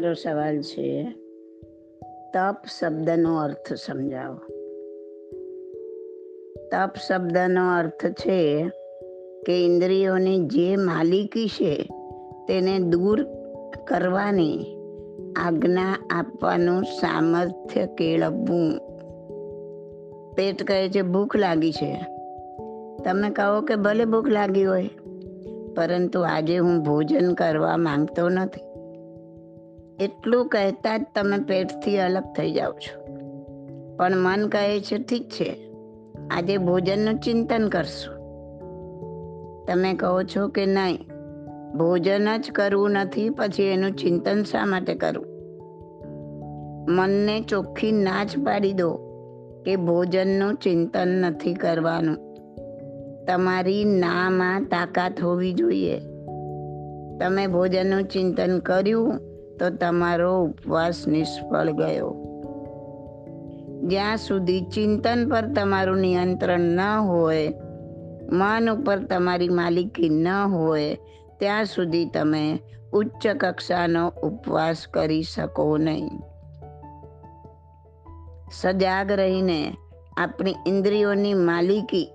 મારો સવાલ છે. તપ શબ્દનો અર્થ સમજાવો. તપ શબ્દનો અર્થ છે કે ઇન્દ્રિયોની જે માલિકી છે તેને દૂર કરવાની આજ્ઞા આપવાનું સામર્થ્ય કેળવવું. પેટ કહે છે, ભૂખ લાગી છે. તમે કહો કે ભલે ભૂખ લાગી હોય, પરંતુ આજે હું ભોજન કરવા માંગતો નથી. એટલું કહેતા જ તમે પેટથી અલગ થઈ જાઓ છો. પણ મન કહે છે, ઠીક છે, આજે ભોજનનું ચિંતન કરશું. તમે કહો છો કે નહીં, ભોજન જ કરવું નથી, પછી એનું ચિંતન શા માટે કરવું મનને ચોખ્ખી ના જ પાડી દો કે ભોજનનું ચિંતન નથી કરવાનું. તમારી નામાં તાકાત હોવી જોઈએ. તમે ભોજનનું ચિંતન કર્યું તો તમારો ઉપવાસ નિષ્ફળ ગયો. જ્યાં સુધી ચિંતન પર તમારું નિયંત્રણ ન હોય, મન ઉપર તમારી માલિકી ન હોય, ત્યાં સુધી તમે ઉચ્ચ કક્ષાનો ઉપવાસ કરી શકો નહીં. સજાગ રહીને આપણી ઇન્દ્રિયોની માલિકી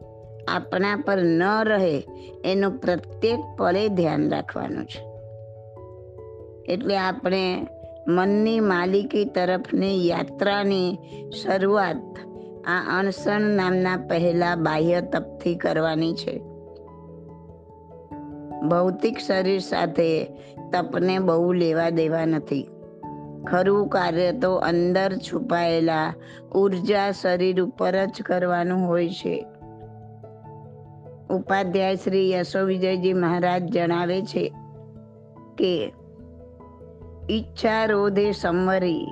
આપણા પર ન રહે, એનું પ્રત્યેક પળે ધ્યાન રાખવાનું છે. એટલે આપણે મનની માલિકી તરફની યાત્રાની શરૂઆત આ અણસણ નામના પહેલા બાહ્ય તપથી કરવાની છે. ભૌતિક શરીર સાથે તપને બહુ લેવા દેવા નથી. ખરું કાર્ય તો અંદર છુપાયેલા ઊર્જા શરીર ઉપર જ કરવાનું હોય છે. ઉપાધ્યાય શ્રી યશો વિજયજી મહારાજ જણાવે છે કે ઈચ્છા રોધે સંવરી,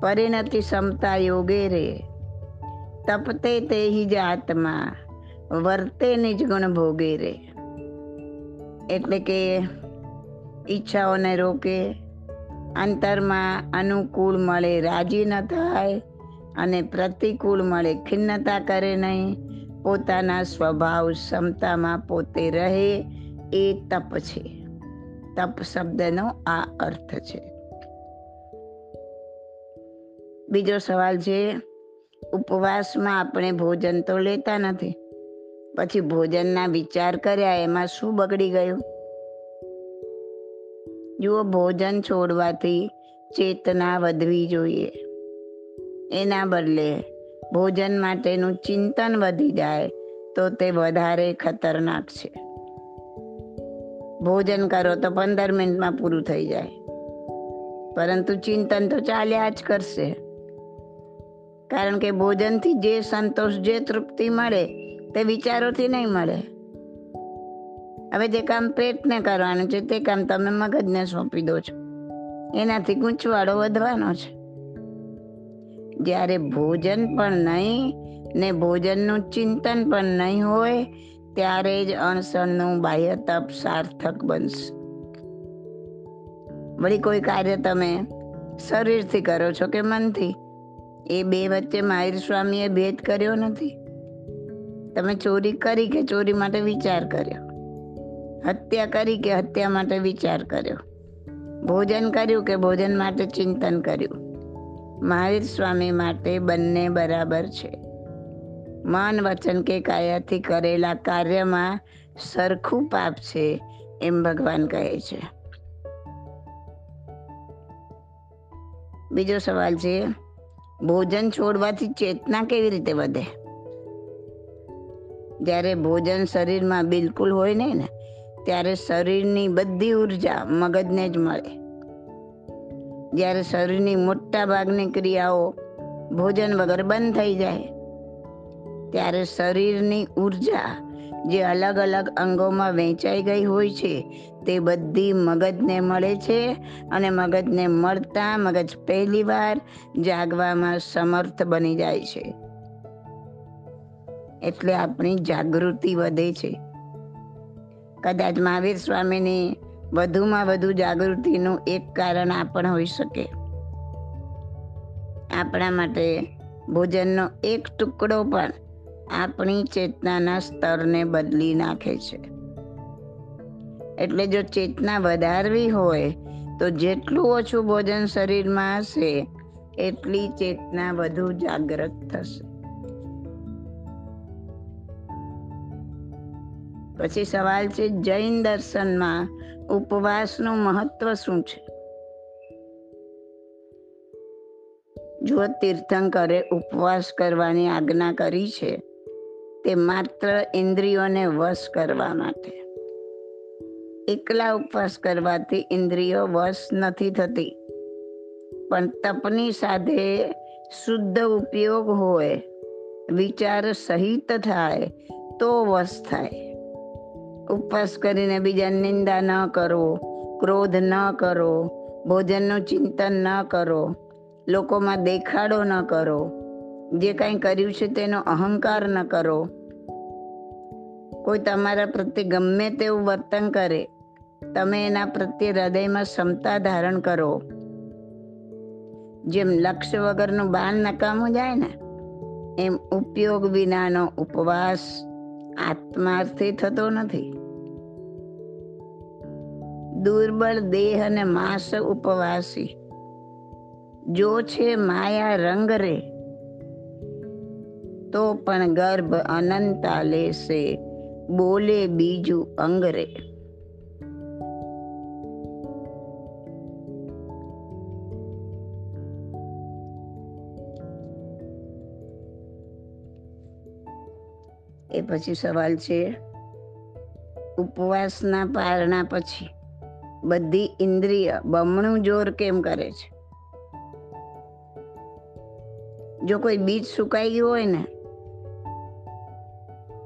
પરિણતિ ક્ષમતા યોગે રે તપતે તે જ આત્મા, વર્તે નિજ ગુણ ભોગે રે એટલે કે ઈચ્છાઓને રોકે, અંતરમાં અનુકૂળ મળે રાજી ન થાય અને પ્રતિકૂળ મળે ખિન્નતા કરે નહીં, પોતાના સ્વભાવ ક્ષમતામાં પોતે રહે એ તપ છે. તપ શબ્દનો આ અર્થ છે. બીજો સવાલ છે, ઉપવાસમાં આપણે ભોજન તો લેતા નથી, પછી ભોજનના વિચાર કર્યા, એમાં શું બગડી ગયું? જુઓ, ભોજન છોડવાથી ચેતના વધવી જોઈએ. એના બદલે ભોજન માટેનું ચિંતન વધી જાય, તો તે વધારે ખતરનાક છે. ભોજન કરો તો પંદર મિનિટમાં પૂરું થઈ જાય. પરંતુ ચિંતન તો ચાલ્યા જ કરશે. કારણ કે ભોજનથી જે સંતોષ, જે તૃપ્તિ મળે તે વિચારોથી નહીં મળે. હવે જે કામ પેટને કરવાનું છે તે કામ તમે મગજને સોંપી દો છો. એનાથી ગૂંચવાડો વધવાનો છે. જ્યારે ભોજન પણ નહીં ને ભોજનનું ચિંતન પણ નહીં હોય ત્યારે જ અણસણનું બાહ્ય તપ સાર્થક બનશે. વળી કોઈ કાર્ય તમે શરીરથી કરો છો કે મનથી? એ બે વચ્ચે માહિર સ્વામીએ ભેદ કર્યો નથી. તમે ચોરી કરી કે ચોરી માટે વિચાર કર્યો? હત્યા કરી કે હત્યા માટે વિચાર કર્યો? ભોજન કર્યું કે ભોજન માટે ચિંતન કર્યું? મહાવીર સ્વામી માટે બંને બરાબર છે. મન વચન કે કાયાથી કરેલા કાર્યમાં સરખું પાપ છે એમ ભગવાન કહે છે. બીજો સવાલ છે, ભોજન છોડવાથી ચેતના કેવી રીતે વધે? જ્યારે ભોજન શરીરમાં બિલકુલ હોય નહીં ને, ત્યારે શરીરની બધી ઊર્જા મગજને જ મળે. જ્યારે શરીરની મોટા ભાગની ક્રિયાઓ ભોજન વગર બંધ થઈ જાય ત્યારે શરીરની ઊર્જા જે અલગ અલગ અંગોમાં વહેંચાઈ ગઈ હોય છે, તે બધી મગજને મળે છે અને મગજને મળતા મગજ પહેલી વાર જાગવામાં સમર્થ બની જાય છે. એટલે આપણી જાગૃતિ વધે છે. કદાચ મહાવીર સ્વામીની વધુમાં વધુ જાગૃતિનું એક કારણ આ પણ હોઈ શકે. આપણા માટે ભોજનનો એક ટુકડો પણ આપણી ચેતનાના સ્તરને બદલી નાખે છે. એટલે જો ચેતના વધારવી હોય, તો જેટલું ઓછું ભોજન શરીરમાં હશે, એટલી ચેતના વધુ જાગૃત થશે. પછી સવાલ છે, જૈન દર્શનમાં ઉપવાસનું મહત્વ શું છે? જો તીર્થંકરે ઉપવાસ કરવાની આજ્ઞા કરી છે. તે માત્ર ઇન્દ્રિયોને વશ કરવા માટે. એકલા ઉપવાસ કરવાથી ઇન્દ્રિયો વશ નથી થતી. પણ તપની સાથે શુદ્ધ ઉપયોગ હોય, વિચાર સહિત થાય, તો વશ થાય. ઉપવાસ કરીને બીજા નિંદા ન કરો, ક્રોધ ન કરો, ભોજનનું ચિંતન ન કરો, લોકોમાં દેખાડો ન કરો જે કાંઈ કર્યું છે તેનો અહંકાર ન કરો. કોઈ તમારા પ્રત્યે ગમે તેવું વર્તન કરે, તમે એના પ્રત્યે હૃદયમાં ક્ષમતા ધારણ કરો. જેમ લક્ષ્ય વગરનું બાણ નકામું જાય ને, એમ ઉપયોગ વિનાનો ઉપવાસ આત્માર્થી થતો નથી. દુર્બળ દેહ અને માસ ઉપવાસી. જો છે માયા રંગ રે તો પણ ગર્ભ અનંતા લેશે બોલે બીજું અંગરે. એ પછી સવાલ છે. ઉપવાસના પારણા પછી બધી ઇન્દ્રિય બમણું જોર કેમ કરે છે? જો કોઈ બીજ સુકાઈ ગયું હોય ને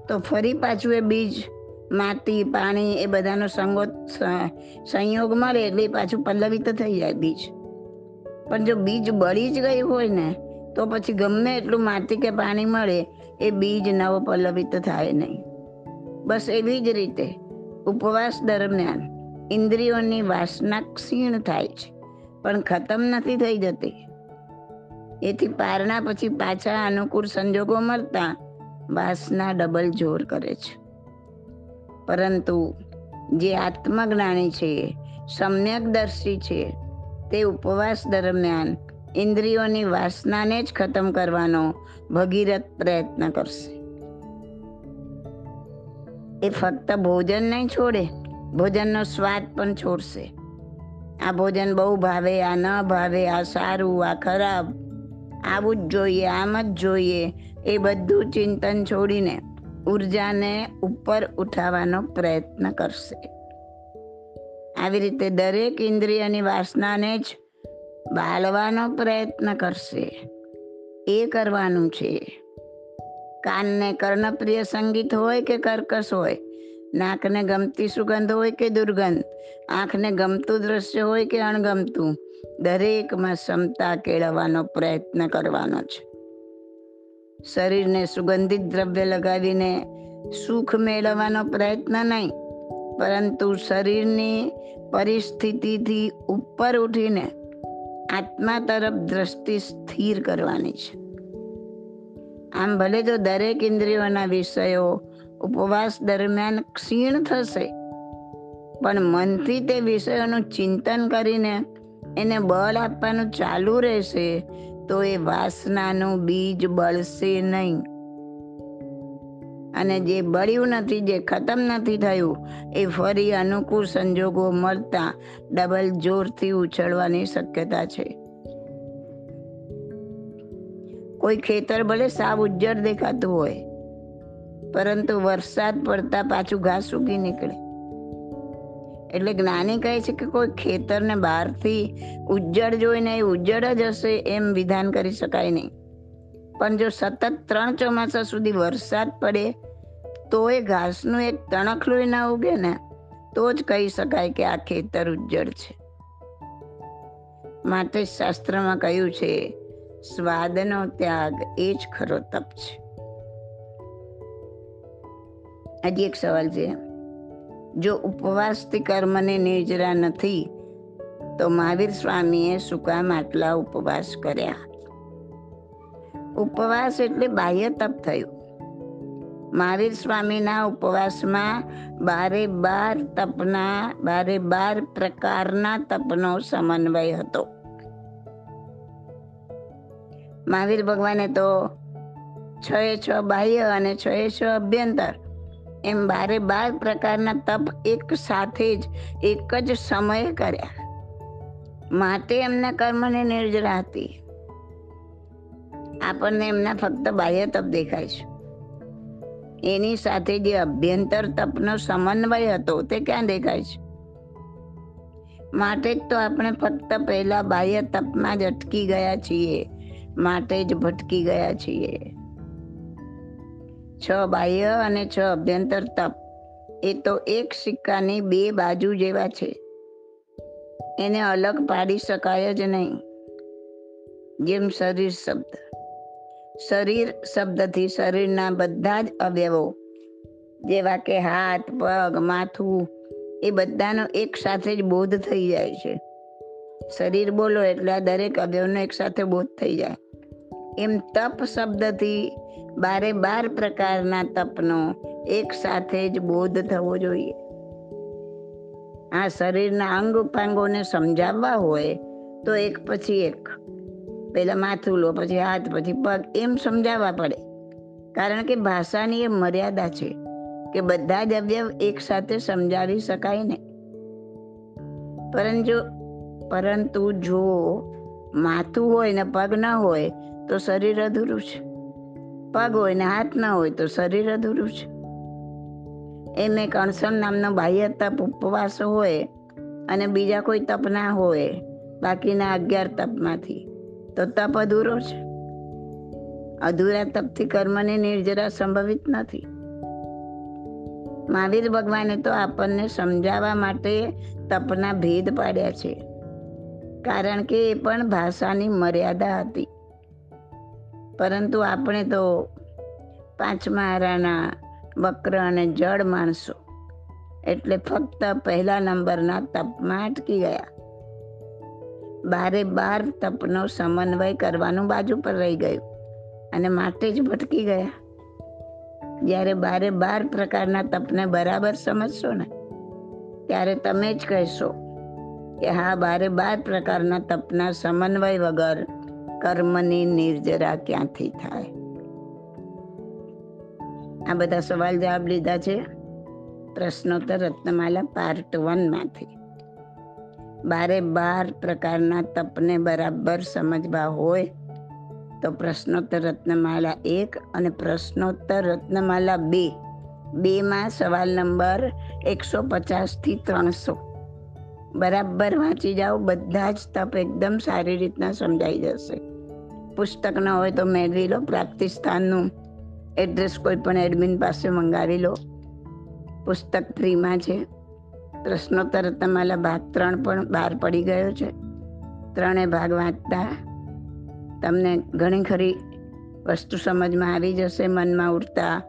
તો ફરી પાછું એ બીજ, માટી, પાણી એ બધાનો સંગોત સંયોગ મળે એટલે પાછું પલ્લવિત થઈ જાય બીજ. પણ જો બીજ બળી જ ગયું હોય ને, તો પછી ગમે એટલું માટી કે પાણી મળે, એ બીજ નવો પલ્લવિત થાય નહીં. બસ એવી જ રીતે, ઉપવાસ દરમિયાન ઇન્દ્રિયોની વાસના ક્ષીણ થાય છે, પણ ખતમ નથી થઈ જતી. એથી પારણા પછી પાછા અનુકૂળ સંજોગો મળતા વાસના ડબલ જોર કરે છે. પરંતુ જે આત્મજ્ઞાની છે, સમ્યકદર્શી છે, તે ઉપવાસ દરમિયાન ઇન્દ્રિયોની વાસનાને જ ખતમ કરવાનો ભગીરથ પ્રયત્ન કરશે. એ ફક્ત ભોજન નહીં છોડે, ભોજનનો સ્વાદ પણ છોડશે. આ ભોજન બહુ ભાવે, આ ન ભાવે, આ સારું, આ ખરાબ આવું જ જોઈએ, આમ જ જોઈએ, એ બધું ચિંતન છોડીને ઉર્જાને ઉપર ઉઠાવવાનો પ્રયત્ન કરશે. આવી રીતે દરેક ઇન્દ્રિયની વાસનાને જ બાળવાનો પ્રયત્ન કરશે. એ કરવાનું છે. કાનને કર્ણપ્રિય સંગીત હોય કે કર્કશ હોય, નાકને ગમતી સુગંધ હોય કે દુર્ગંધ, આંખને ગમતું દ્રશ્ય હોય કે અણગમતું દરેકમાં ક્ષમતા કેળવવાનો પ્રયત્ન કરવાનો છે. શરીરને સુગંધિત દ્રવ્ય લગાવીને સુખ મેળવવાનો પ્રયત્ન નહીં, પરંતુ શરીરની પરિસ્થિતિથી ઉપર ઉઠીને આત્મા તરફ દ્રષ્ટિ સ્થિર કરવાની છે. આમ ભલે તો દરેક ઇન્દ્રિયોના વિષયો ઉપવાસ દરમિયાન ક્ષીણ થશે, પણ મનથી તે વિષયોનું ચિંતન કરીને એને બળ આપવાનું ચાલુ રહેશે, તો એ વાસનાનું બીજ બળશે નહીં. અને જે બળ્યું નથી, જે ખતમ નથી થયું, એ ફરી અનુકૂળ સંજોગો મળતા ડબલ જોરથી ઉછળવાની શક્યતા છે. કોઈ ખેતર ભલે સાવ ઉજ્જડ દેખાતું હોય, પરંતુ વરસાદ પડતા પાછું ઘાસ સૂકી નીકળે. એટલે જ્ઞાની કહે છે કે કોઈ ખેતરને બહારથી ઉજ્જડ જોઈને એ ઉજ્જડ જ હશે એમ વિધાન કરી શકાય નહીં. પણ જો સતત ત્રણ ચોમાસા સુધી વરસાદ પડે, તો એ ઘાસનું એક તણખલું ના ઉગે ને, તો જ કહી શકાય કે આ ખેતર ઉજ્જડ છે. માટે શાસ્ત્રમાં કહ્યું છે, સ્વાદનો ત્યાગ એ જ ખરો તપ છે. હજી એક સવાલ છે. જો ઉપવાસથી કર્મને નિર્જરા નથી, તો મહાવીર સ્વામીએ શું કામ આટલા ઉપવાસ કર્યા. ઉપવાસ એટલે બાહ્ય તપ થયું. મહાવીર સ્વામીના ઉપવાસમાં બારે બાર તપના, બારે બાર પ્રકારના તપનો સમન્વય હતો. મહાવીર ભગવાને તો છ એ છ બાહ્ય અને છ એ છ અભ્યંતર એમ બારે બાર પ્રકારના તપ એક સાથે જ, એક જ સમયે કર્યા. માટે એમના કર્મની નિર્જરા હતી આપણને એમના ફક્ત બાહ્ય તપ દેખાય છે. એની સાથે જે અભ્યંતર તપનો સમન્વય હતો તે ક્યાં દેખાય છે? માટે જ તો આપણે ફક્ત પહેલા બાહ્ય તપમાં જ અટકી ગયા છીએ. માટે જ ભટકી ગયા છીએ. છ બાહ્ય અને છ અભ્યંતર તપ. એ તો એક સિક્કાની બે બાજુ જેવા છે. એને અલગ પાડી શકાય જ નહીં. જેમ શરીર શબ્દ. શરીર શબ્દથી શરીરના બધા જ અવયવો, જેવા કે હાથ, પગ, માથું, એ બધાનો એક સાથે જ બોધ થઈ જાય છે. શરીર બોલો એટલે આ દરેક અવયવનો એક સાથે બોધ થઈ જાય. એમ તપ શબ્દથી બારે બાર પ્રકારના તપનો એક સાથે જ બોધ થવો જોઈએ. આ શરીરના અંગ ઉપાંગોને સમજાવવા હોય તો એક પછી એક. પહેલા માથું લો, પછી હાથ, પછી પગ, એમ સમજાવવા પડે. કારણ કે ભાષાની એ મર્યાદા છે કે બધા જ અવયવ એક સાથે સમજાવી શકાય ને પરંતુ પરંતુ જો માથું હોય ને પગ ન હોય તો શરીર અધૂરું છે. પગ હોય ને હાથ ના હોય તો શરીર અધૂરું છે. એને કણસણ નામનો બાહ્ય તપ ઉપવાસ હોય અને બીજા કોઈ તપ ના હોય, બાકીના અગિયાર તપમાંથી, તો તપ અધૂરો છે. અધૂરા તપથી કર્મની નિર્જરા સંભવિત નથી. મહાવીર ભગવાને તો આપણને સમજાવવા માટે તપના ભેદ પાડ્યા છે. કારણ કે એ પણ ભાષાની મર્યાદા હતી. પરંતુ આપણે તો પાંચમા હારાના વક્ર અને જળ માણસો. એટલે ફક્ત પહેલા નંબરના તપમાં અટકી ગયા. બારે બાર તપનો સમન્વય કરવાનું બાજુ પર રહી ગયું અને માટે જ ભટકી ગયા. જ્યારે બારે બાર પ્રકારના તપને બરાબર સમજશો ને, ત્યારે તમે જ કહેશો કે હા, બારે બાર પ્રકારના તપના સમન્વય વગર કર્મની નિર્જરા ક્યાંથી થાય? આ બધા સવાલ જવાબ લીધા છે. પ્રશ્નોત્તર રત્નમાલા પાર્ટ વનમાંથી બારે બાર પ્રકારના તપને બરાબર સમજવા હોય તો પ્રશ્નોત્તર રત્નમાલા એક અને પ્રશ્નોત્તર રત્નમાલા બે. બેમાં સવાલ નંબર એકસો પચાસથી ત્રણસો. બરાબર વાંચી જાઓ, બધા જ તપ એકદમ સારી રીતના સમજાઈ જશે. પુસ્તક ન હોય તો મેળવી લો પ્રાપ્તિ સ્થાનનું એડ્રેસ કોઈ પણ એડમિન પાસે મંગાવી લો. પુસ્તક ફ્રીમાં છે, પ્રશ્નોત્તર તમારા ભાગ ત્રણ પણ બહાર પડી ગયો છે. ત્રણેય ભાગ વાંચતા તમને ઘણી ખરી વસ્તુ સમજમાં આવી જશે, મનમાં ઉઠતા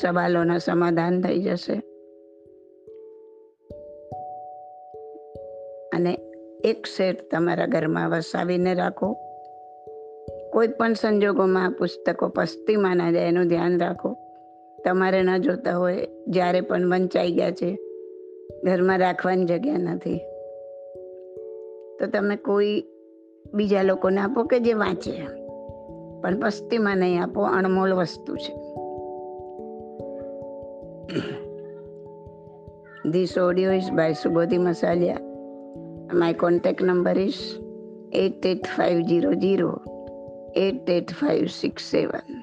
સવાલોના સમાધાન થઈ જશે. અને એક સેટ તમારા ઘરમાં વસાવીને રાખો. કોઈ પણ સંજોગોમાં પુસ્તકો પસ્તીમાં ના જાય, એનું ધ્યાન રાખો. તમારે ન જોતા હોય, જ્યારે પણ વંચાઈ ગયા છે, ઘરમાં રાખવાની જગ્યા નથી. તો તમે કોઈ બીજા લોકોને આપો કે જે વાંચે પણ પસ્તીમાં નહીં આપો, અણમોલ વસ્તુ છે. This audio is by Subodhi Masaliya my contact number is eight eight five zero zero eight eight five six seven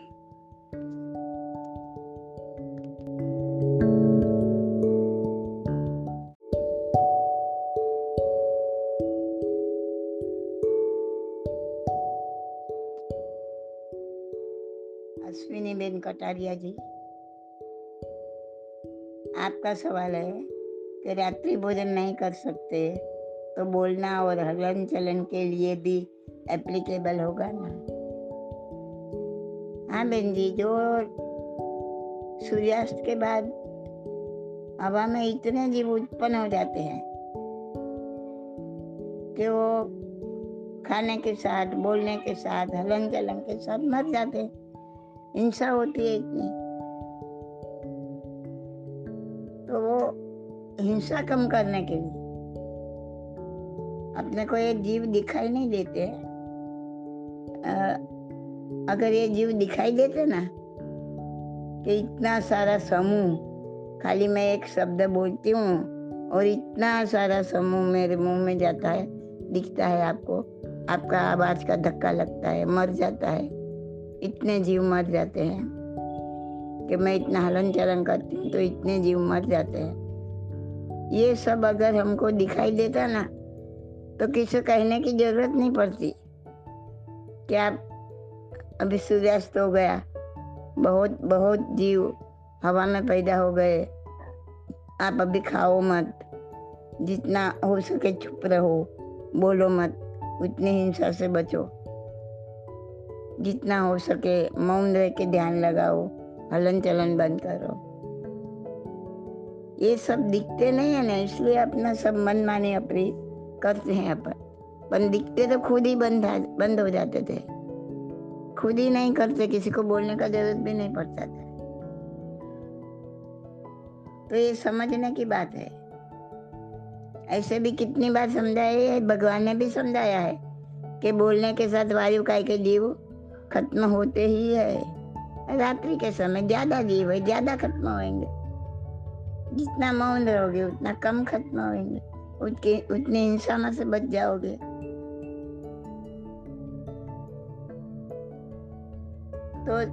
Ashwini ben Kataria ji, आपका सवाल है कि रात्रि भोजन नहीं कर सकते तो बोलना और हलन चलन के लिए भी एप्लीकेबल होगा ना? हाँ बहन जी जो सूर्यास्त के बाद हवा में इतने जीव उत्पन्न हो जाते हैं कि वो खाने के साथ बोलने के साथ हलन चलन के साथ मर जाते हैं। हिंसा होती है इतनी। तो वो हिंसा कम करने के लिए अपने को ये जीव दिखाई नहीं देते। अ, अगर ये जीव दिखाई देते ना कि इतना सारा समूह, खाली मैं एक शब्द बोलती हूँ और इतना सारा समूह मेरे मुँह में जाता है, दिखता है आपको। आपका आवाज़ का धक्का लगता है, मर जाता है। इतने जीव मर जाते हैं कि मैं इतना हलन चलन करती हूँ तो इतने जीव मर जाते हैं। ये सब अगर हमको दिखाई देता ना तो किसी कहने की ज़रूरत नहीं पड़ती कि आप अभी सूर्यास्त हो गया। बहुत बहुत जीव हवा में पैदा हो गए। आप अभी खाओ मत। जितना हो सके चुप रहो। बोलो मत। उतनी हिंसा से बचो। जितना हो सके मौन रह के ध्यान लगाओ। हलन चलन बंद करो। ये सब दिखते नहीं है ना? इसलिए अपना सब मन माने अपनी करते हैं अपन। पर दिखते तो खुद ही बंद बंद हो जाते थे। खुद ही नहीं करते, किसी को बोलने का ज़रूरत भी नहीं पड़ता था। तो ये समझने की बात है। ऐसे भी कितनी बार समझाया है, भगवान ने भी समझाया है कि बोलने के साथ वायु काय के जीव खत्म होते ही है। रात्रि के समय ज़्यादा जीव है, ज़्यादा खत्म होंगे जितना मौन रहोगे, उतना कम खत्म होंगे उतनी हिंसा में से बच जाओगे। तो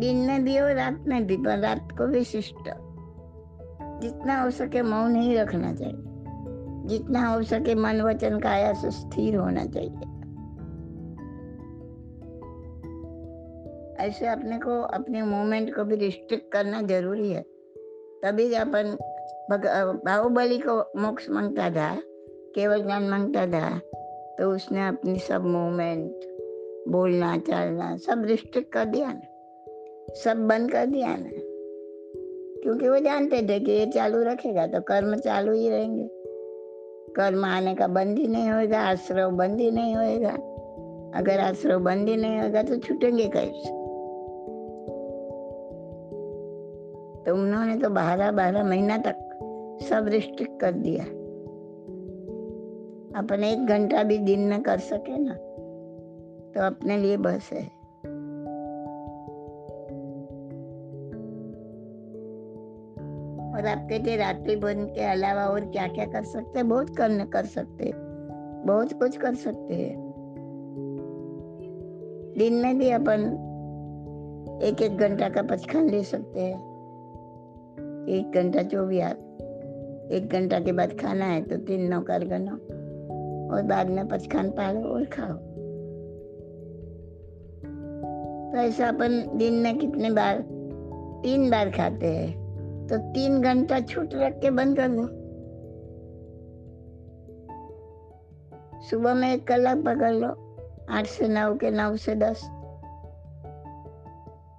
दिन में भी और रात में भी पर रात को भी शिष्ट जितना हो सके मौन ही रखना चाहिए जितना हो सके मन वचन काया से स्थिर होना चाहिए ऐसे अपने को अपने मूवमेंट को भी रिस्ट्रिक्ट करना जरूरी है तभी अपन बाहुबली को मोक्ष मांगता था केवल ज्ञान मांगता था तो उसने अपनी सब मूवमेंट बोलना चलना सब रिस्ट्रिक्ट कर दिया ना सब बंद कर दिया ना क्योंकि वो जानते थे कि ये चालू रखेगा तो कर्म चालू ही रहेंगे कर्म आने का बंद ही नहीं होएगा आश्रव बंद ही नहीं होएगा अगर आश्रव बंद ही नहीं होगा तो छूटेंगे कैसे तो उन्होंने तो बारह बारह महीना तक सब रिस्ट्रिक्ट कर दिया अपन एक घंटा भी दिन में कर सके ना तो अपने लिए बस है। और आप कहते रात्रि भोजन के अलावा और क्या क्या कर सकते हैं? बहुत करने कर सकते। बहुत कुछ कर सकते हैं। दिन में भी अपन एक एक घंटा का पचखान ले सकते हैं। एक घंटा जो भी आप, एक घंटा के बाद खाना है तो तीन नौ कर गनो और बाद में पचखान पालो और खाओ। ऐसा अपन दिन में कितने बार, तीन बार खाते हैं। तो तीन घंटा छूट रख के बंद कर दो। सुबह में एक कलाक पकड़ लो, आठ से नौ के नौ से दस।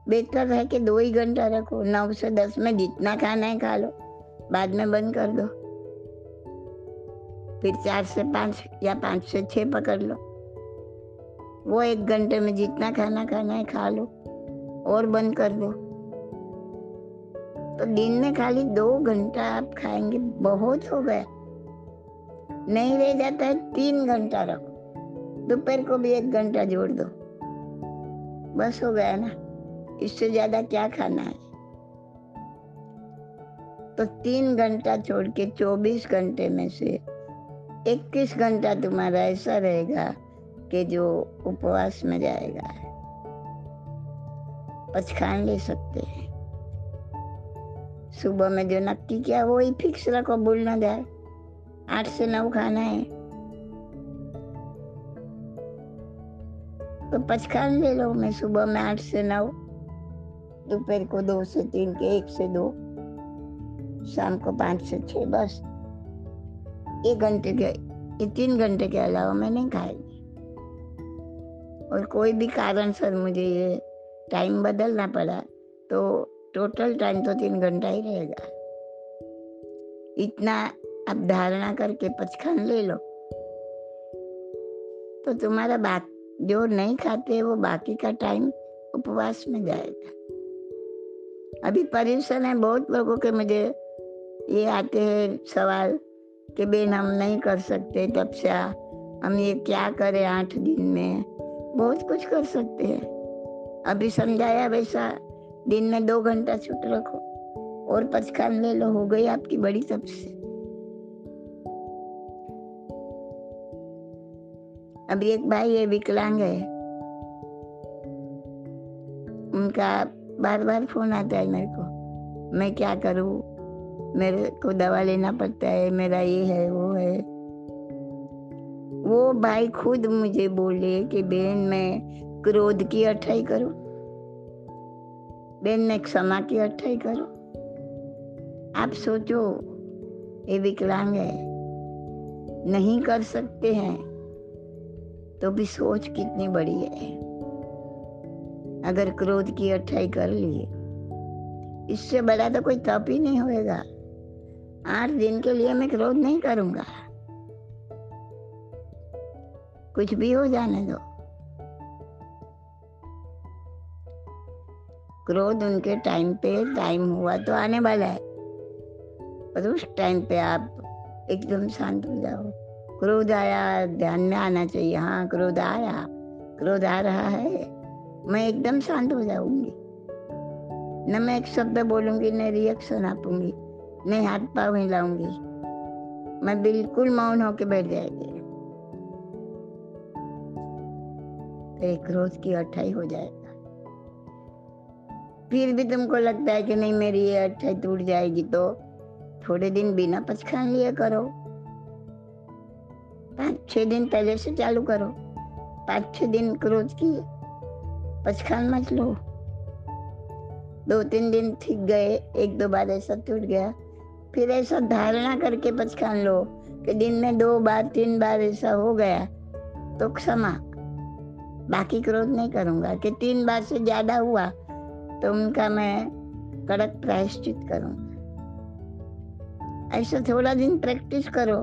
बेहतर है कि दो ही घंटा रखो, नौ से दस में जितना खाना है खा लो, बाद में बंद कर दो। फिर चार से पाँच या पाँच से छः पकड़ लो। वो एक घंटे में जितना खाना खाना है खा लो, और बंद कर दो। तो दिन में खाली दो घंटा आप खाएँगे, बहुत हो गया। नहीं रह जाता है, तीन घंटा रखो। दोपहर को भी एक घंटा जोड़ दो। बस हो गया ना, इससे ज़्यादा क्या खाना है? तो तीन घंटा छोड़ के चौबीस घंटे में से इक्कीस घंटा तुम्हारा ऐसा रहेगा कि जो उपवास में जाएगा पचखान ले सकते हैं। सुबह में जो नक्की किया वो ही फिक्स रखो, भूल ना जाए। आठ से नौ खाना है। तो पचखान ले लो, मैं सुबह में आठ से नौ, दोपहर को दो से तीन के एक से दो, शाम को पाँच से छः बस। एक घंटे के, तीन घंटे के अलावा मैं नहीं खाएगी। और कोई भी कारण सर मुझे ये टाइम बदलना पड़ा तो टोटल टाइम तो तीन घंटा ही रहेगा। इतना अब धारणा करके पचखन ले लो। तो तुम्हारा बात, जो नहीं खाते वो बाकी का टाइम उपवास में जाएगा। अभी परेशान है, बहुत लोगों के मुझे ये आते हैं सवाल कि बेन हम नहीं कर सकते तपस्या हम ये क्या करें आठ दिन में? बहुत कुछ कर सकते हैं। अभी समझाया वैसा दिन में दो घंटा छुट रखो और पचखान ले लो, हो गई आपकी बड़ी तपस्या अभी एक भाई है, विकलांग है। उनका बार बार फ़ोन आता है मेरे को, मैं क्या करूँ? मेरे को दवा लेना पड़ता है, मेरा ये है, वो है। वो भाई खुद मुझे बोले कि बेन मैं क्रोध की अठाई करूँ? बेन मैं क्षमा की अठाई करूँ? आप सोचो, ये विकलांग है। नहीं कर सकते हैं तो भी सोच कितनी बड़ी है। अगर क्रोध की अठाई कर लिए, इससे बड़ा तो कोई तप ही नहीं होएगा। आठ दिन के लिए मैं क्रोध नहीं करूँगा। कुछ भी हो जाने दो। क्रोध उनके टाइम पे टाइम हुआ तो आने वाला है। पर उस टाइम पे आप एकदम शांत हो जाओ। क्रोध आया, ध्यान में आना चाहिए। हाँ क्रोध आया क्रोध आ रहा है। मैं एकदम शांत हो जाऊँगी। न मैं एक शब्द बोलूँगी, न रिएक्शन आपूँगी, न हाथ पाँव हिलाऊँगी। मैं बिल्कुल मौन होके बैठ जाएगी। एक रोज की अट्ठाई हो जाएगा फिर भी तुमको लगता है कि नहीं, मेरी ये अठाई टूट जाएगी तो थोड़े दिन बिना पचखान लिए करो। पाँच छह दिन पहले से चालू करो। पाँच छह दिन क्रोध की पचखान मत लो। दो तीन दिन ठीक गए, एक दो बार ऐसा टूट गया। फिर ऐसा धारणा करके पचखान लो कि दिन में दो बार, तीन बार ऐसा हो गया। तो क्षमा। बाकी क्रोध नहीं करूँगा, कि तीन बार से ज़्यादा हुआ तो उनका मैं कड़क प्रायश्चित करूँगा ऐसा थोड़ा दिन प्रैक्टिस करो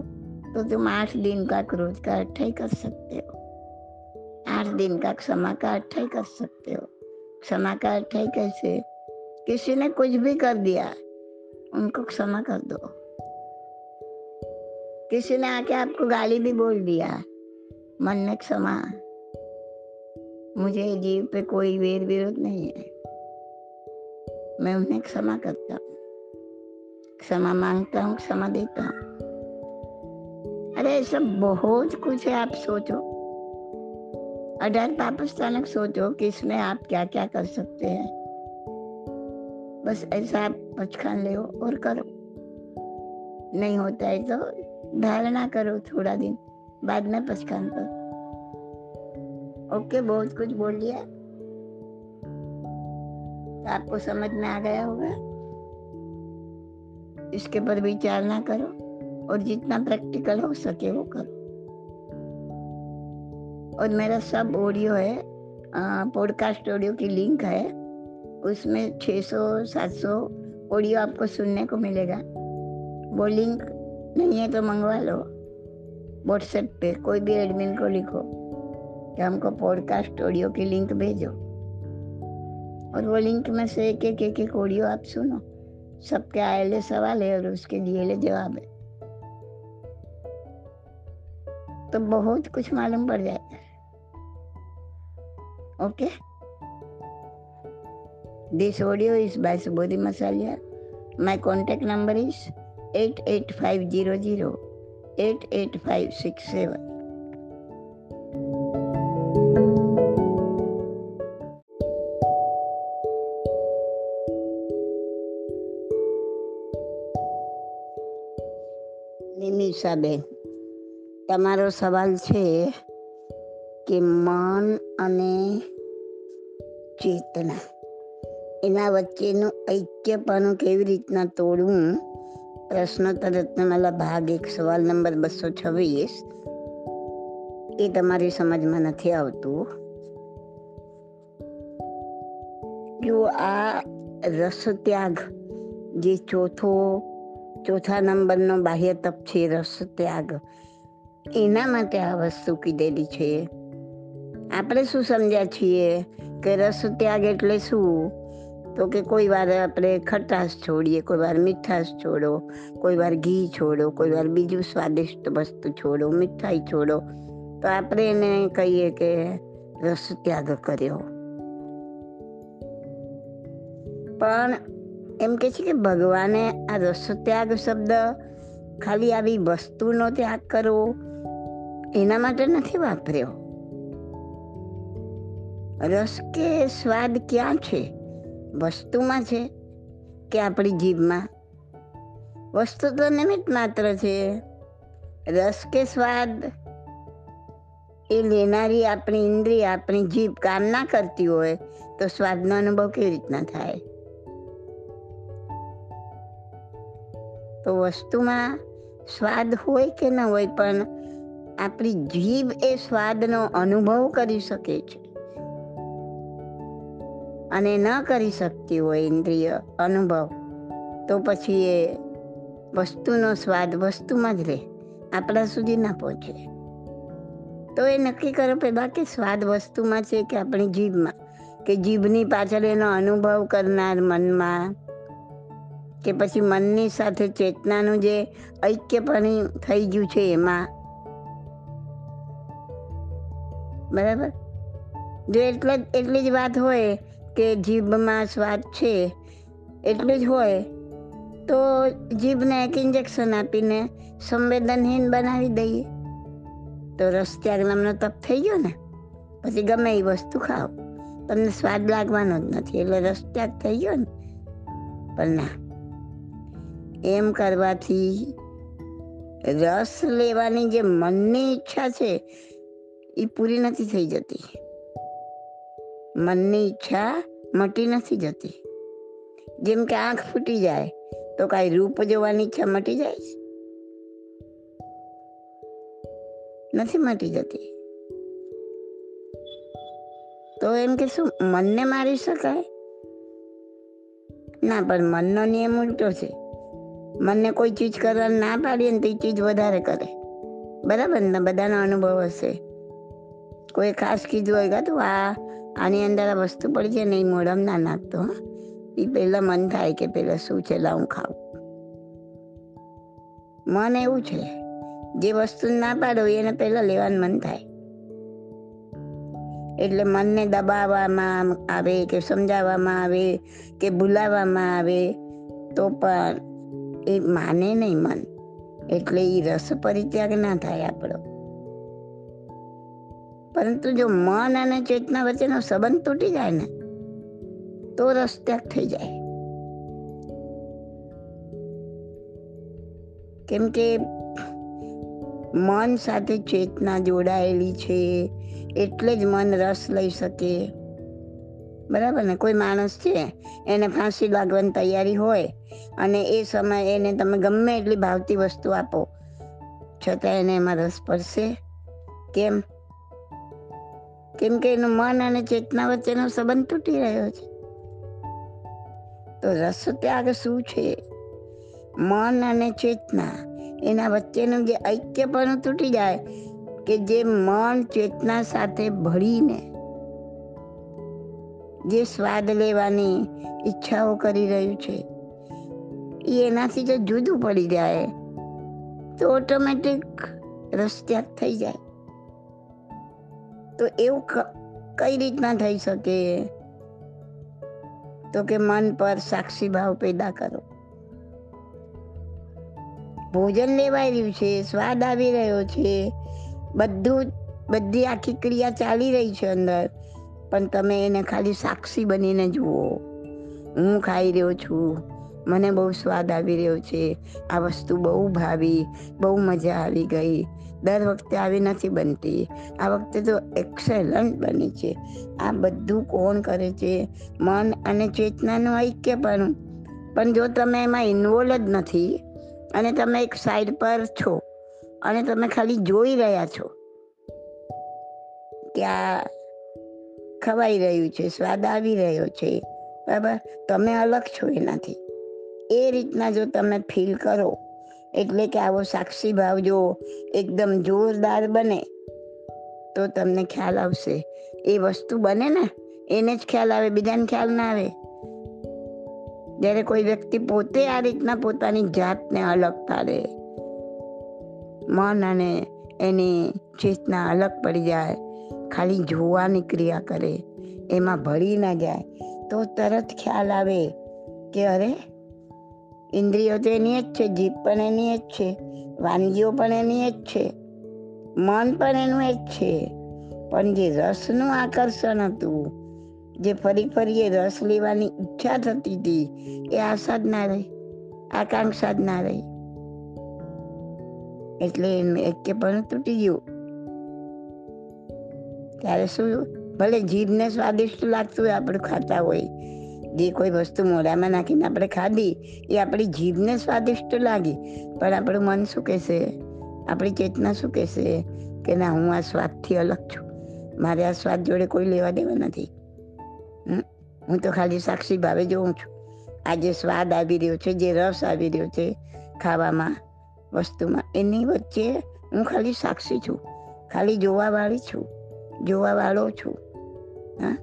तो तुम आठ दिन का क्रोध का अट्ठाई कर सकते हो। आठ दिन का क्षमा का अट्ठाई कर सकते हो। क्षमा का अट्ठाई कैसे? किसी ने कुछ भी कर दिया, उनको क्षमा कर दो। किसी ने आके आपको गाली भी बोल दिया, मन में क्षमा। मुझे जीव पे कोई वेर विरोध नहीं है। मैं उन्हें क्षमा करता हूँ। क्षमा माँगता हूँ, क्षमा देता हूँ। अरे, ऐसा बहुत कुछ है, आप सोचो। अठार पापस्थानक सोचो कि इसमें आप क्या क्या कर सकते हैं। बस ऐसा आप पचखान ले और करो। नहीं होता है तो धारणा करो थोड़ा दिन, बाद में पचखान करो। ओके, बहुत कुछ बोल लिया तो आपको समझ में आ गया होगा। इसके पर विचार ना करो और जितना प्रैक्टिकल हो सके वो करो। और मेरा सब ऑडियो है पॉडकास्ट ऑडियो की लिंक है, उसमें 600 700 ऑडियो आपको सुनने को मिलेगा। वो लिंक नहीं है तो मंगवा लो व्हाट्सएप पे, कोई भी एडमिन को लिखो। कि हमको पॉडकास्ट ऑडियो की लिंक भेजो। और वो लिंक में से एक एक एक एक ऑडियो आप सुनो। सबके आएले सवाल है और उसके दिए जवाब है। तो बहुत कुछ मालूम पड़ जाएगा okay? This audio is by Subodhi Masaliya my contact number is eight eight five zero zero eight eight five six seven Nimishaben, તમારો સવાલ છે કે મન અને ચેતના, એના વચ્ચેનું ઐક્યપણું કેવી રીતના તોડવું? પ્રશ્નોત્તર રત્નમાલા ભાગ એક, સવાલ નંબર બસો છવ્વીસ. એ તમારી સમજમાં નથી આવતું. જો આ રસ ત્યાગ જે ચોથો ચોથા નંબરનો બાહ્ય તપ છે રસ ત્યાગ એના માટે આ વસ્તુ કીધેલી છે. આપણે શું સમજ્યા છીએ કે રસ ત્યાગ એટલે શું? તો કે કોઈ વાર આપણે ખટાશ છોડીએ, કોઈ વાર મીઠાશ છોડો, કોઈ વાર ઘી છોડો, કોઈ વાર બીજું સ્વાદિષ્ટ વસ્તુ છોડો, મીઠાઈ છોડો. તો આપણે એને કહીએ કે રસ ત્યાગ કર્યો. પણ એમ કે છે કે ભગવાને આ રસ ત્યાગ શબ્દ ખાલી આવી વસ્તુનો ત્યાગ કરવો એના માટે નથી વાપર્યો. રસ કે સ્વાદ ક્યાં છે? વસ્તુમાં છે કે આપણી જીભમાં? વસ્તુ તો નિમિત્ત માત્ર છે. રસ કે સ્વાદ એ લેનારી આપણી ઇન્દ્રિય, આપણી જીભ કામ ના કરતી હોય તો સ્વાદનો અનુભવ કેવી રીતના થાય? તો વસ્તુમાં સ્વાદ હોય કે ન હોય, પણ આપણી જીભ એ સ્વાદનો અનુભવ કરી શકે છે. અને ન કરી શકતી હોય ઇન્દ્રિય અનુભવ, તો પછી એ વસ્તુનો સ્વાદ વસ્તુમાં જ રહે, આપણા સુધી ના પહોંચે. તો એ નક્કી કરો કે બાકી સ્વાદ વસ્તુમાં છે કે આપણી જીભમાં, કે જીભની પાછળ એનો અનુભવ કરનાર મનમાં કે પછી મનની સાથે ચેતનાનું જે ઐક્યપણી થઈ ગયું છે એમાં. બરાબર? જો એટલે એટલી જ વાત હોય કે જીભમાં સ્વાદ છે, એટલું જ હોય, તો જીભને એક ઇન્જેક્શન આપીને સંવેદનહીન બનાવી દઈએ. તો રસત્યાગ નામનો તપ થઈ ગયો ને? પછી ગમે એ વસ્તુ ખાઓ. તમને સ્વાદ લાગવાનો જ નથી, એટલે રસત્યાગ થઈ ગયો ને? પણ ના. એમ કરવાથી રસ લેવાની જે મનની ઈચ્છા છે એ પૂરી નથી થઈ જતી. મનની ઈચ્છા મટી નથી જતી. જેમ કે આંખ ફૂટી જાય, તો કાંઈ રૂપ જોવાની ઈચ્છા મટી જાય? છે નથી મટી જતી. તો એમ કે શું, મનને મારી શકાય? ના, પણ મનનો નિયમ ઉલટો છે. મનને કોઈ ચીજ કરવા ના પાડીએ ને તો ચીજ વધારે કરે. બરાબર ને? બધાનો અનુભવ હશે. કોઈ ખાસ કીધું હોય કે તો આ, આની અંદર આ વસ્તુ પડી છે ને એ મોઢામાં ના નાખતો એ પહેલાં મન થાય કે પહેલાં શું છે, લાવું ખાવું. મન એવું છે. જે વસ્તુ ના પાડો એને પહેલાં લેવાનું મન થાય. એટલે મનને દબાવવામાં આવે કે સમજાવવામાં આવે કે ભૂલાવવામાં આવે તો પણ એ માને નહીં મન. એટલે એ રસ પરિત્યાગ ના થાય આપણો. પરંતુ જો મન અને ચેતના વચ્ચેનો સંબંધ તૂટી જાય ને, તો રસ ત્યાગ થઈ જાય. કેમ કે મન સાથે ચેતના જોડાયેલી છે, એટલે જ મન રસ લઈ શકે. બરાબર ને? કોઈ માણસ છે, એને ફાંસી લાગવાની તૈયારી હોય અને એ સમયે એને તમે ગમે એટલી ભાવતી વસ્તુ આપો, છતાં એને એમાં રસ પડશે? કેમ? કેમ કે એનું મન અને ચેતના વચ્ચેનો સંબંધ તૂટી રહ્યો છે. તો રસ ત્યાગ શું છે? મન અને ચેતના એના વચ્ચેનું જે ઐક્યપણું તૂટી જાય કે જે મન ચેતના સાથે ભળીને જે સ્વાદ લેવાની ઈચ્છાઓ કરી રહ્યું છે, એ એનાથી જો જુદું પડી જાય. તો ઓટોમેટિક રસ્ત્યાગ થઈ જાય. તો એવું કઈ રીતના થઈ શકે? તો કે મન પર સાક્ષી ભાવ પેદા કરો. ભોજન લેવાઈ રહ્યું છે, સ્વાદ આવી રહ્યો છે, બધું બધી આખી ક્રિયા ચાલી રહી છે અંદર. પણ તમે એને ખાલી સાક્ષી બનીને જુઓ. હું ખાઈ રહ્યો છું. મને બહુ સ્વાદ આવી રહ્યો છે. આ વસ્તુ બહુ ભાવી, બહુ મજા આવી ગઈ. દર વખતે આવી નથી બનતી. આ વખતે તો એક્સેલન્ટ બની છે. આ બધું કોણ કરે છે? મન અને ચેતનાનું ઐક્ય પણ. પણ જો તમે એમાં ઇન્વોલ્વ જ નથી અને તમે એક સાઈડ પર છો અને તમે ખાલી જોઈ રહ્યા છો કે આ ખવાઈ રહ્યું છે, સ્વાદ આવી રહ્યો છે. બરાબર? તમે અલગ છો એનાથી. એ રીતના જો તમે ફીલ કરો, એટલે કે આવો સાક્ષી ભાવ જો એકદમ જોરદાર બને, તો તમને ખ્યાલ આવશે. એ વસ્તુ બને ને, એને જ ખ્યાલ આવે, બીજાને ખ્યાલ ના આવે. જ્યારે કોઈ વ્યક્તિ પોતે આ રીતના પોતાની જાતને અલગ પાડે, મન અને એની ચેતના અલગ પડી જાય ખાલી જોવાની ક્રિયા કરે, એમાં ભળી ના જાય, તો તરત ખ્યાલ આવે કે અરે, ઇન્દ્રિયો તો એની જ છે, જીભ પણ એની જ છે, વાનગીઓ પણ એની જ છે, મન પણ એનું જ છે. પણ જે રસનું આકર્ષણ હતું, જે ફરી ફરી એ રસ લેવાની ઈચ્છા થતી હતી, એ આશા જ ના રહી આકાંક્ષા જ ના રહી. એટલે એક કે પણ તૂટી ગયું. ત્યારે શું, ભલે જીભને સ્વાદિષ્ટ લાગતું હોય, આપણે ખાતા હોય. જે કોઈ વસ્તુ મોઢામાં નાખીને આપણે ખાધી, એ આપણી જીભને સ્વાદિષ્ટ લાગી. પણ આપણું મન શું કહેશે? આપણી ચેતના શું કહેશે કે ના, હું આ સ્વાદથી અલગ છું. મારે આ સ્વાદ જોડે કોઈ લેવા દેવા નથી. હું તો ખાલી સાક્ષી ભાવે જોઉં છું. આ જે સ્વાદ આવી રહ્યો છે, જે રસ આવી રહ્યો છે ખાવામાં, વસ્તુમાં, એની વચ્ચે હું ખાલી સાક્ષી છું. ખાલી જોવાવાળી છું. જોવાવાળો છું. હા?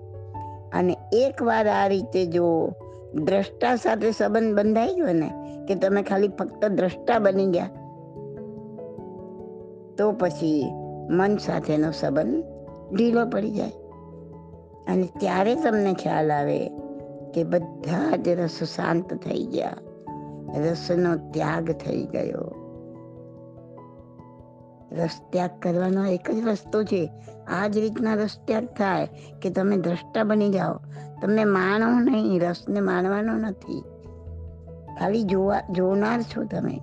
અને એકવાર આ રીતે જો દ્રષ્ટા સાથે સંબંધ બંધાઈ ગયો ને, કે તમે ખાલી ફક્ત દ્રષ્ટા બની ગયા, તો પછી મન સાથેનો સંબંધ ઢીલો પડી જાય. અને ત્યારે તમને ખ્યાલ આવે કે બધા જ રસ શાંત થઈ ગયા. રસનો ત્યાગ થઈ ગયો. રસ ત્યાગ કરવાનો એક જ રસ્તો છે. આ જ રીતના રસ ત્યાગ થાય કે તમે દ્રષ્ટા બની જાઓ. તમે માણો નહીં, રસને માણવાનો નથી. ખાલી જોવા, જોનાર છો તમે.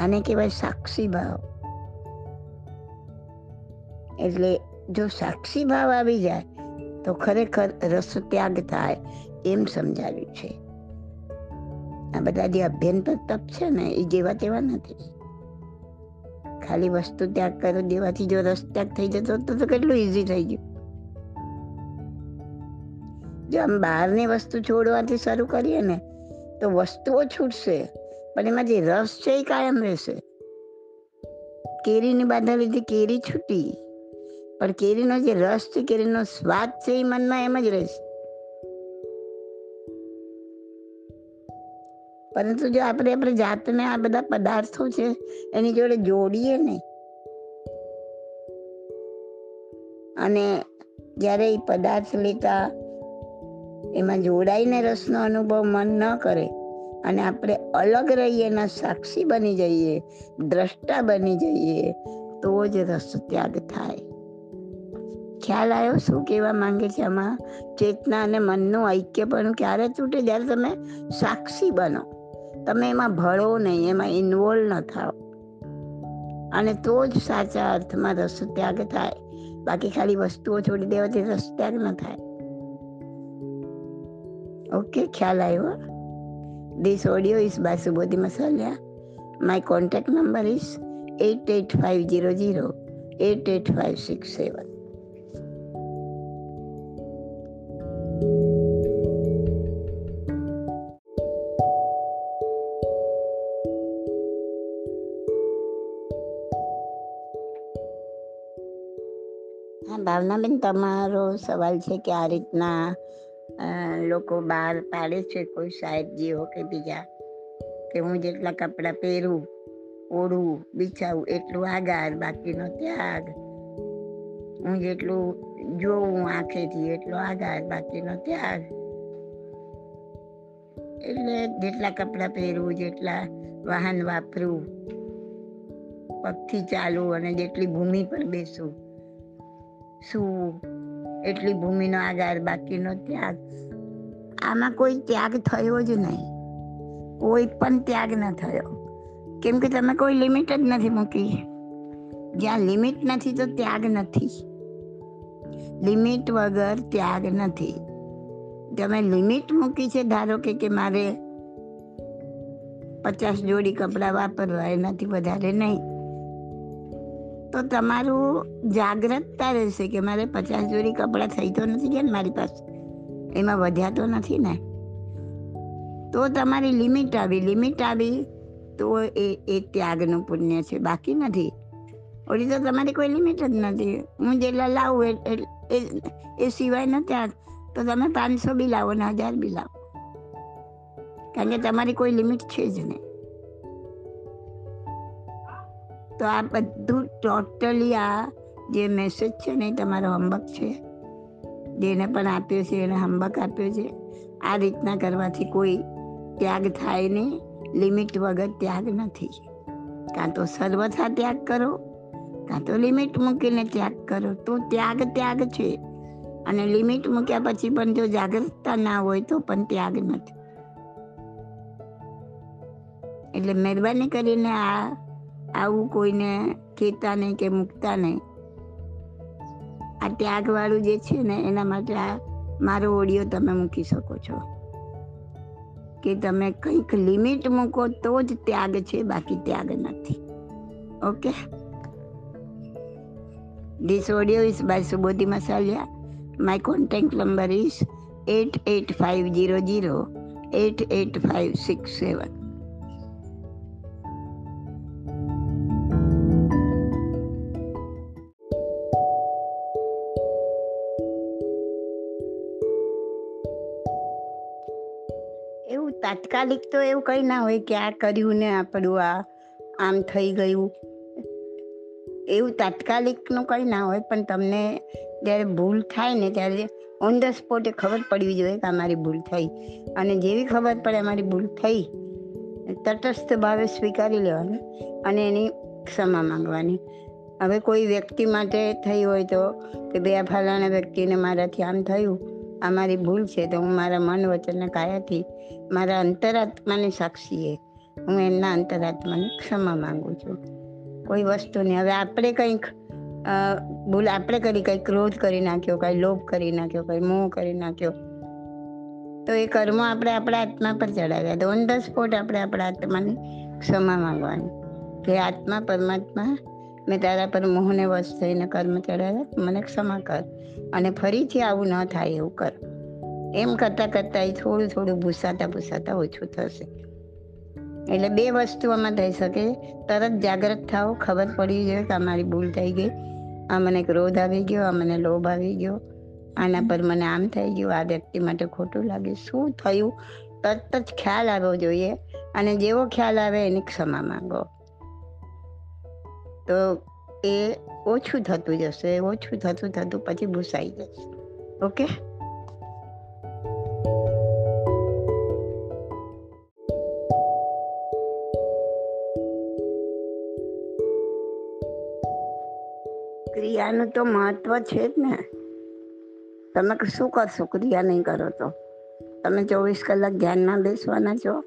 આને કહેવાય સાક્ષી ભાવ. એટલે જો સાક્ષી ભાવ આવી જાય, તો ખરેખર રસ ત્યાગ થાય એમ સમજાવ્યું છે. આ બધા જે અભ્યંતર તપ છે ને, એ જેવા તેવા નથી. ખાલી વસ્તુ ત્યાગ કરો, દેવાથી જો રસ ત્યાગ થઈ જતો તો કેટલું ઈઝી થઈ ગયું. જો આમ બહારની વસ્તુ છોડવાથી શરૂ કરીએ ને, તો વસ્તુઓ છૂટશે, પણ એમાં જે રસ છે એ કાયમ રહેશે. કેરીની બાધા લીધી, કેરી છૂટી, પણ કેરીનો જે રસ છે, કેરીનો સ્વાદ છે એ મનમાં એમ જ રહેશે. પરંતુ જો આપણે આપણે જાતને આ બધા પદાર્થો છે, એની જોડે જોડીએ ને, અને જ્યારે એ પદાર્થ લેતા એમાં જોડાઈને રસનો અનુભવ મન ન કરે, અને આપણે અલગ રહીએ એના સાક્ષી બની જઈએ, દ્રષ્ટા બની જઈએ, તો જ રસ ત્યાગ થાય. ખ્યાલ આવ્યો શું કહેવા માંગે છે આમાં? ચેતના અને મનનું ઐક્ય પણ ક્યારે તૂટે? જ્યારે તમે સાક્ષી બનો. તમે એમાં ભળો નહીં, એમાં ઇન્વોલ્વ ન થાઓ અને તો જ સાચા અર્થમાં રસ ત્યાગ થાય બાકી ખાલી વસ્તુઓ છોડી દેવાથી રસ ત્યાગ ન થાય ઓકે, ખ્યાલ આવ્યો This audio is by Subodhi Masalia. My contact number is 88500 88567. હા ભાવનાબેન તમારો સવાલ છે કે આ રીતના લોકો બહાર પાડે છે કોઈ સાહેબજીઓ કે બીજા, કે હું જેટલા કપડાં પહેરું ઓડું બિછાવું, એટલું આગાર બાકીનો ત્યાગ, હું જેટલું જોઉં આંખેથી એટલો આગાર બાકીનો ત્યાગ. એટલે જેટલા કપડાં પહેરવું જેટલા વાહન વાપરવું પગથી ચાલવું અને જેટલી ભૂમિ પર બેસવું શું એટલી ભૂમિનો આધાર બાકીનો ત્યાગ? આમાં કોઈ ત્યાગ થયો જ નહીં. કોઈ પણ ત્યાગ ન થયો. કેમ કે તમે કોઈ લિમિટ જ નથી મૂકી. જ્યાં લિમિટ નથી તો ત્યાગ નથી. લિમિટ વગર ત્યાગ નથી. તમે લિમિટ મૂકી છે, ધારો કે કે મારે પચાસ જોડી કપડાં વાપરવા, એનાથી વધારે નહીં. તો તમારું જાગ્રતતા રહેશે કે મારે પચાસ જોડી કપડાં થઈ તો નથી ગયા ને મારી પાસે. એમાં વધ્યા તો નથી ને. તો તમારી લિમિટ આવી લિમિટ આવી તો એ એ ત્યાગનું પુણ્ય છે. બાકી નથી. ઓલી તો તમારી કોઈ લિમિટ જ નથી. હું જેટલા લાવું એ- એ- એ સિવાયનો ત્યાગ. તો તમે પાંચસો બી લાવો ને હજાર બી લાવો. કારણ કે તમારી કોઈ લિમિટ છે જ નહીં. તો આ બધું ટોટલી આ જે મેસેજ છે ને તમારો હંબક છે. જેને પણ આપ્યો છે, એને હંબક આપ્યો છે. આ રીતના કરવાથી કોઈ ત્યાગ થાય નહીં લિમિટ વગર ત્યાગ નથી. કાં તો સર્વથા ત્યાગ કરો, કાં તો લિમિટ મૂકીને ત્યાગ કરો. તો ત્યાગ ત્યાગ છે. અને લિમિટ મૂક્યા પછી પણ જો જાગૃતતા ના હોય તો પણ ત્યાગ નથી. એટલે મહેરબાની કરીને આ આવું કોઈને કહેતા નહીં કે મૂકતા નહીં આ ત્યાગવાળું જે છે ને, એના માટે આ મારો ઓડિયો તમે મૂકી શકો છો કે તમે કંઈક લિમિટ મૂકો તો જ ત્યાગ છે, બાકી ત્યાગ નથી okay This audio is by Subodhi Masalia. My contact number is 88500 88567. એવું તાત્કાલિક તો એવું કંઈ ના હોય કે આ કર્યું ને આપણું આ આમ થઈ ગયું. એવું તાત્કાલિકનું કંઈ ના હોય, પણ તમને જ્યારે ભૂલ થાય ને ત્યારે ઓન ધ સ્પોટે ખબર પડવી જોઈએ કે અમારી ભૂલ થઈ. અને જેવી ખબર પડે અમારી ભૂલ થઈ, તટસ્થ ભાવે સ્વીકારી લેવાની અને એની ક્ષમા માંગવાની. હવે કોઈ વ્યક્તિ માટે થઈ હોય તો કે બે ફલાણા વ્યક્તિને મારાથી આમ થયું આ મારી ભૂલ છે તો હું મારા મન વચન કાયાથી મારા અંતરાત્માની સાક્ષીએ. હું એમના અંતરાત્માને ક્ષમા માંગુ છું. કોઈ વસ્તુને હવે આપણે કંઈક ભૂલ આપણે કરી કંઈ ક્રોધ કરી નાખ્યો, કંઈ લોભ કરી નાખ્યો, કંઈ મોહ કરી નાખ્યો, તો એ કર્મ આપણે આપણા આત્મા પર ચડાવ્યા. તો ઓન ધ સ્પોટ આપણે આપણા આત્માની ક્ષમા માંગવાની. કે આત્મા પરમાત્મા મેં તારા પર મોહને વશ થઈને કર્મ ચડાવ્યા મને ક્ષમા કર અને ફરીથી આવું ન થાય એવું કર. એમ કરતાં કરતાં એ થોડું થોડું ભૂસાતા ભૂસાતા ઓછું થશે. એટલે બે વસ્તુ આમાં થઈ શકે. તરત જાગૃત થાઓ. ખબર પડી જોઈએ કે અમારી ભૂલ થઈ ગઈ. આ મને ક્રોધ આવી ગયો, આ મને લોભ આવી ગયો. આના પર મને આમ થઈ ગયું. આ વ્યક્તિ માટે ખોટું લાગ્યું શું થયું? તરત જ ખ્યાલ આવવો જોઈએ. અને જેવો ખ્યાલ આવે એની ક્ષમા માંગો. તો એ ઓછું થતું જશે, ઓછું થતું થતું પછી ભૂસાઈ જશે. ઓકે? ક્રિયાનું તો મહત્વ છે જ ને. તમે શું કરશો? ક્રિયા નહીં કરો તો. તમે ચોવીસ કલાક ધ્યાનમાં બેસવાના છો.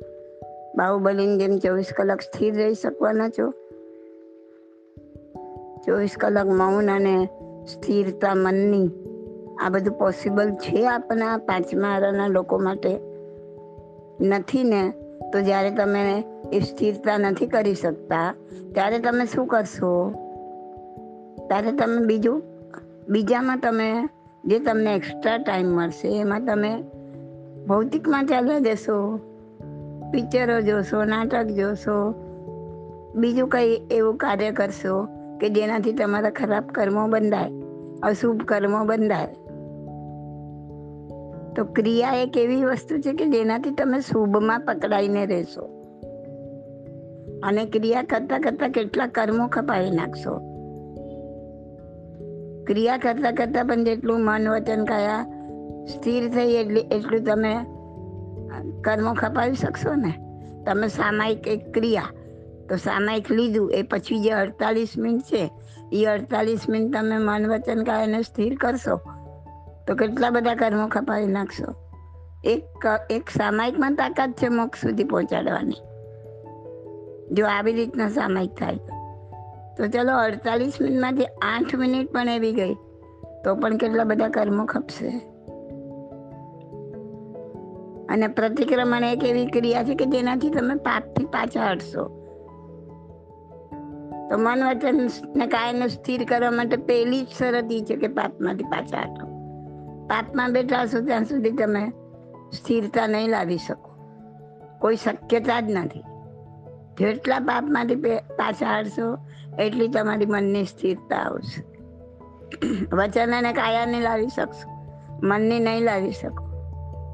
બાહુબલીની જેમ ચોવીસ કલાક સ્થિર રહી શકવાના છો. ચોવીસ કલાક મૌન અને સ્થિરતા મનની આ બધું પોસિબલ છે આપણા પાંચમા આરાના લોકો માટે? નથી ને? તો જ્યારે તમે એ સ્થિરતા નથી કરી શકતા, ત્યારે તમે શું કરશો? ત્યારે તમે બીજું, બીજામાં તમે જે તમને એક્સ્ટ્રા ટાઈમ મળશે, એમાં તમે ભૌતિકમાં ચાલ્યા જશો. પિક્ચરો જોશો, નાટક જોશો, બીજું કંઈ એવું કાર્ય કરશો કે જેનાથી તમારા ખરાબ કર્મો બંધાય, અશુભ કર્મો બંધાય. તો ક્રિયા એક એવી વસ્તુ છે કે જેનાથી તમે શુભમાં પકડાઈને રહેશો. અને ક્રિયા કરતાં કરતાં કેટલા કર્મો ખપાવી નાખશો. ક્રિયા કરતાં કરતાં પણ જેટલું મન, વચન, કાયા સ્થિર થઈ એટલી એટલું તમે કર્મો ખપાવી શકશો ને? તમે સામાયિક એક ક્રિયા તો સામાયિક લીધું. એ પછી જે અડતાલીસ મિનિટ છે, એ અડતાલીસ મિનિટ તમે મન વચન કાયને સ્થિર કરશો, તો કેટલા બધા કર્મો ખપાવી નાખશો? એક એક સામાયિકમાં તાકાત છે મોક્ષ સુધી પહોંચાડવાની. જો આવી રીતના સામાયિક થાય. તો ચલો અડતાલીસ મિનિટમાંથી આઠ મિનિટ પણ એવી ગઈ, તો પણ કેટલા બધા કર્મો ખપશે? અને પ્રતિક્રમણ એક એવી ક્રિયા છે કે જેનાથી તમે પાપથી પાછા હટશો. તો મન વચન ને કાયને સ્થિર કરવા માટે પહેલી જ શરત એ છે કે પાપમાંથી પાછા હટો. પાપમાં બેઠા હશો ત્યાં સુધી તમે સ્થિરતા નહીં લાવી શકો. કોઈ શક્યતા જ નથી. જેટલા પાપમાંથી પાછા હટશો, એટલી તમારી મનની સ્થિરતા આવશે. વચન અને નહીં લાવી શકશો. મનની નહીં લાવી શકો.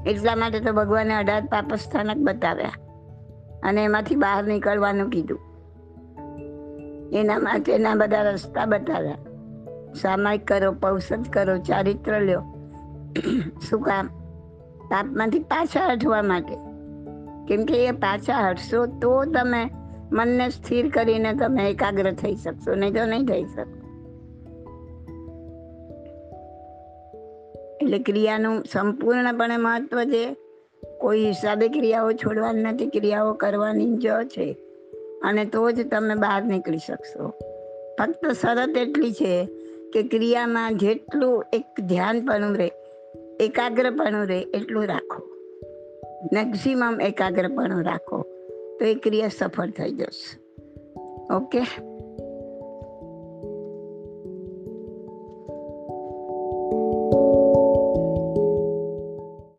એટલા માટે તો ભગવાને અઢાર પાપસ્થાનક બતાવ્યા. અને એમાંથી બહાર નીકળવાનું કીધું. એના માટેના બધા રસ્તા બતાવ્યા. સામાયિક કરો પૌષધ કરો, ચારિત્ર લ્યો. શું કામ? પાપમાંથી પાછા હટવા માટે. કેમ કે એ પાછા હટશો તો તમે મનને સ્થિર કરીને તમે એકાગ્ર થઈ શકશો, નહીં તો નહીં થઈ શકો એટલે ક્રિયાનું સંપૂર્ણપણે મહત્વ છે. કોઈ હિસાબે ક્રિયાઓ છોડવાની નથી, ક્રિયાઓ કરવાની જ છે. અને તો જ તમે બહાર નીકળી શકશો. ફક્ત શરત એટલી છે કે ક્રિયામાં જેટલું એક ધ્યાનપણું રહે, એકાગ્રપણું રહે એટલું રાખો. મેક્સિમમ એકાગ્રપણું રાખો તો એ ક્રિયા સફળ થઈ જશે. ઓકે